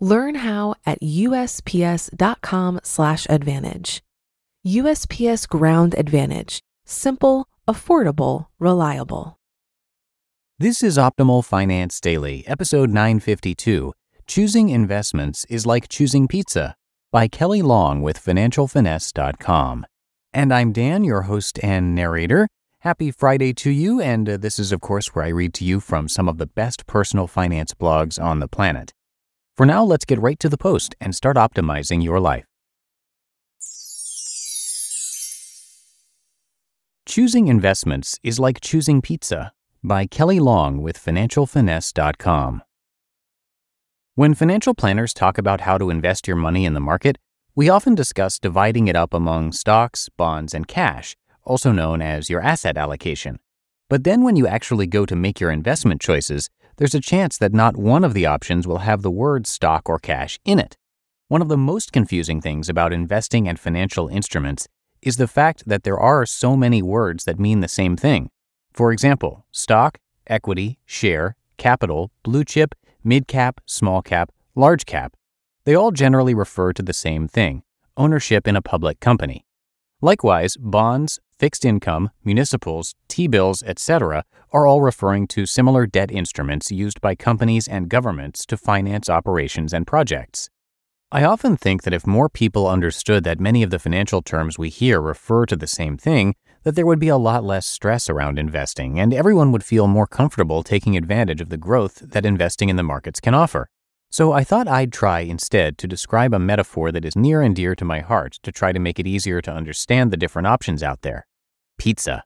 Learn how at usps.com/advantage. USPS Ground Advantage: simple, affordable, reliable. This is Optimal Finance Daily, episode 952. Choosing investments is like choosing pizza by Kelley Long with financialfinesse.com. And I'm Dan, your host and narrator. Happy Friday to you, and uh, this is, of course, where I read to you from some of the best personal finance blogs on the planet. For now, let's get right to the post and start optimizing your life. Choosing investments is like choosing pizza by Kelley Long with financialfinesse.com. When financial planners talk about how to invest your money in the market, we often discuss dividing it up among stocks, bonds, and cash, also known as your asset allocation. But then when you actually go to make your investment choices, there's a chance that not one of the options will have the word stock or cash in it. One of the most confusing things about investing and financial instruments is the fact that there are so many words that mean the same thing. For example, stock, equity, share, capital, blue chip, mid cap, small cap, large cap. They all generally refer to the same thing ownership in a public company. Likewise, bonds, fixed income, municipals, T bills, etc., are all referring to similar debt instruments used by companies and governments to finance operations and projects. I often think that if more people understood that many of the financial terms we hear refer to the same thing, that there would be a lot less stress around investing and everyone would feel more comfortable taking advantage of the growth that investing in the markets can offer. So I thought I'd try instead to describe a metaphor that is near and dear to my heart to try to make it easier to understand the different options out there. Pizza.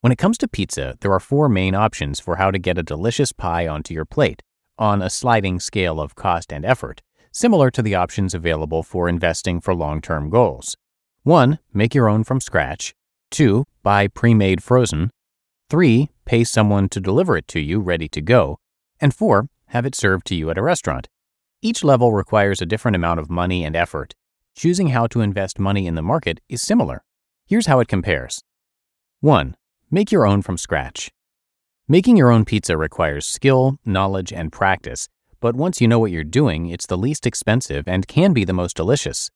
When it comes to pizza, there are four main options for how to get a delicious pie onto your plate, on a sliding scale of cost and effort, similar to the options available for investing for long term goals. 1. Make your own from scratch. 2. Buy pre made frozen. 3. Pay someone to deliver it to you ready to go. And 4. Have it served to you at a restaurant. Each level requires a different amount of money and effort. Choosing how to invest money in the market is similar. Here's how it compares 1. Make your own from scratch. Making your own pizza requires skill, knowledge, and practice, but once you know what you're doing, it's the least expensive and can be the most delicious.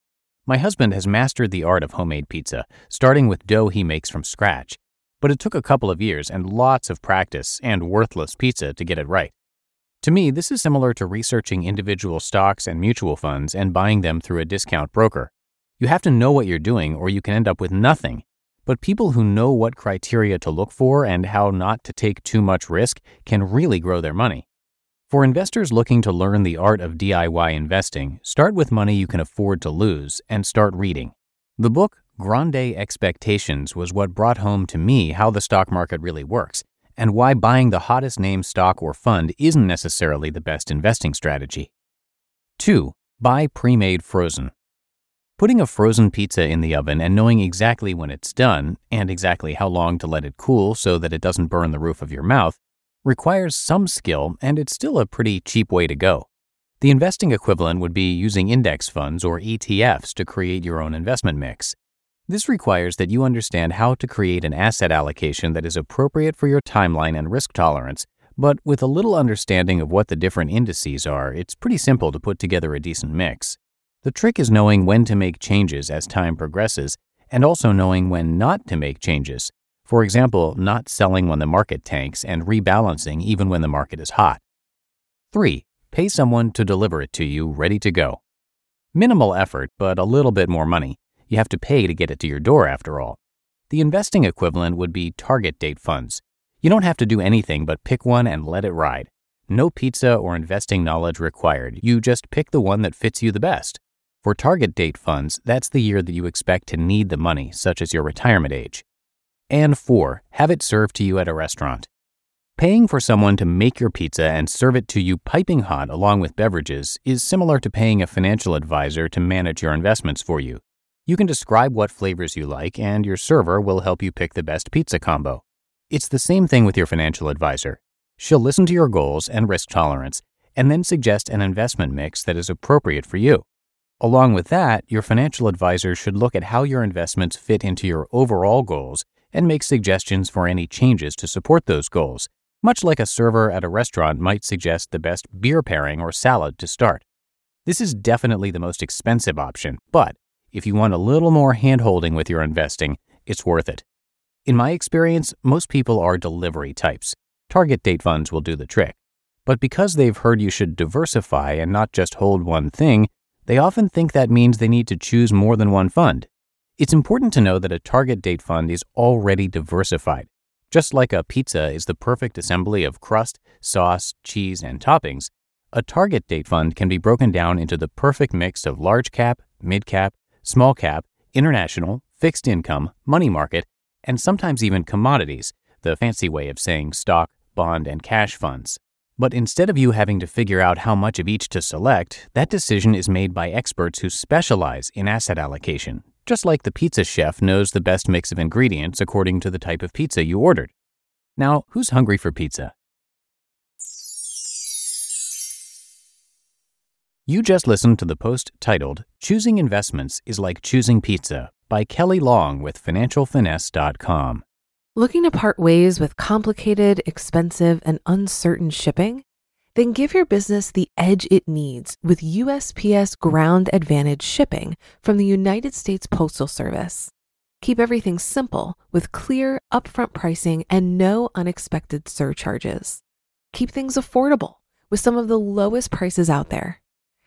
My husband has mastered the art of homemade pizza, starting with dough he makes from scratch, but it took a couple of years and lots of practice and worthless pizza to get it right. To me, this is similar to researching individual stocks and mutual funds and buying them through a discount broker. You have to know what you're doing, or you can end up with nothing. But people who know what criteria to look for and how not to take too much risk can really grow their money. For investors looking to learn the art of DIY investing, start with money you can afford to lose and start reading. The book Grande Expectations was what brought home to me how the stock market really works and why buying the hottest name stock or fund isn't necessarily the best investing strategy. 2. Buy pre made frozen. Putting a frozen pizza in the oven and knowing exactly when it's done and exactly how long to let it cool so that it doesn't burn the roof of your mouth requires some skill and it's still a pretty cheap way to go. The investing equivalent would be using index funds or ETFs to create your own investment mix. This requires that you understand how to create an asset allocation that is appropriate for your timeline and risk tolerance, but with a little understanding of what the different indices are, it's pretty simple to put together a decent mix. The trick is knowing when to make changes as time progresses and also knowing when not to make changes. For example, not selling when the market tanks and rebalancing even when the market is hot. 3. Pay someone to deliver it to you ready to go. Minimal effort, but a little bit more money. You have to pay to get it to your door, after all. The investing equivalent would be target date funds. You don't have to do anything but pick one and let it ride. No pizza or investing knowledge required. You just pick the one that fits you the best. For target date funds, that's the year that you expect to need the money, such as your retirement age. And four, have it served to you at a restaurant. Paying for someone to make your pizza and serve it to you piping hot along with beverages is similar to paying a financial advisor to manage your investments for you. You can describe what flavors you like, and your server will help you pick the best pizza combo. It's the same thing with your financial advisor. She'll listen to your goals and risk tolerance and then suggest an investment mix that is appropriate for you. Along with that, your financial advisor should look at how your investments fit into your overall goals and make suggestions for any changes to support those goals, much like a server at a restaurant might suggest the best beer pairing or salad to start. This is definitely the most expensive option, but if you want a little more handholding with your investing, it's worth it. In my experience, most people are delivery types. Target date funds will do the trick. But because they've heard you should diversify and not just hold one thing, they often think that means they need to choose more than one fund. It's important to know that a target date fund is already diversified. Just like a pizza is the perfect assembly of crust, sauce, cheese, and toppings, a target date fund can be broken down into the perfect mix of large cap, mid cap, small cap, international, fixed income, money market, and sometimes even commodities, the fancy way of saying stock, bond, and cash funds. But instead of you having to figure out how much of each to select, that decision is made by experts who specialize in asset allocation, just like the pizza chef knows the best mix of ingredients according to the type of pizza you ordered. Now, who's hungry for pizza? You just listened to the post titled Choosing Investments is Like Choosing Pizza by Kelley Long with FinancialFinesse.com. Looking to part ways with complicated, expensive, and uncertain shipping? Then give your business the edge it needs with USPS Ground Advantage shipping from the United States Postal Service. Keep everything simple with clear, upfront pricing and no unexpected surcharges. Keep things affordable with some of the lowest prices out there.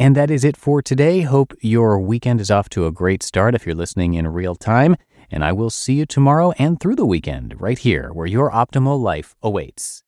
And that is it for today. Hope your weekend is off to a great start if you're listening in real time. And I will see you tomorrow and through the weekend right here where your optimal life awaits.